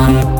Bye.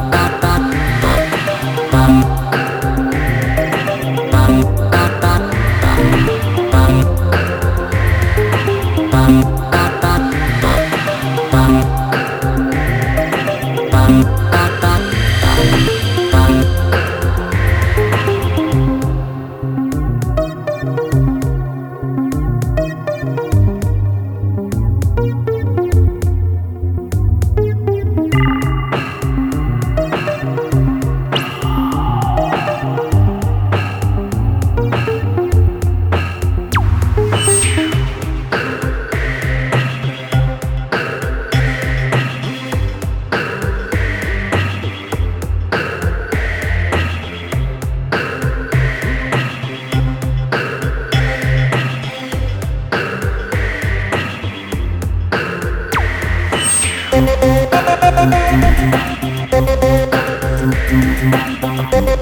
Thank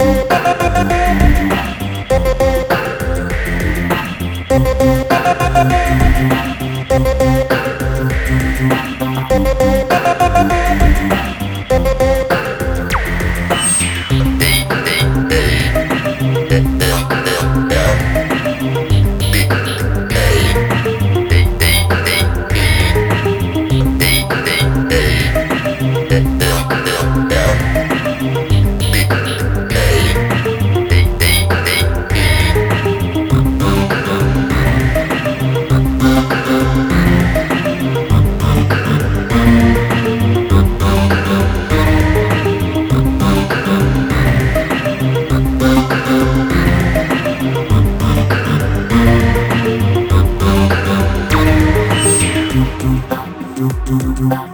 Yeah.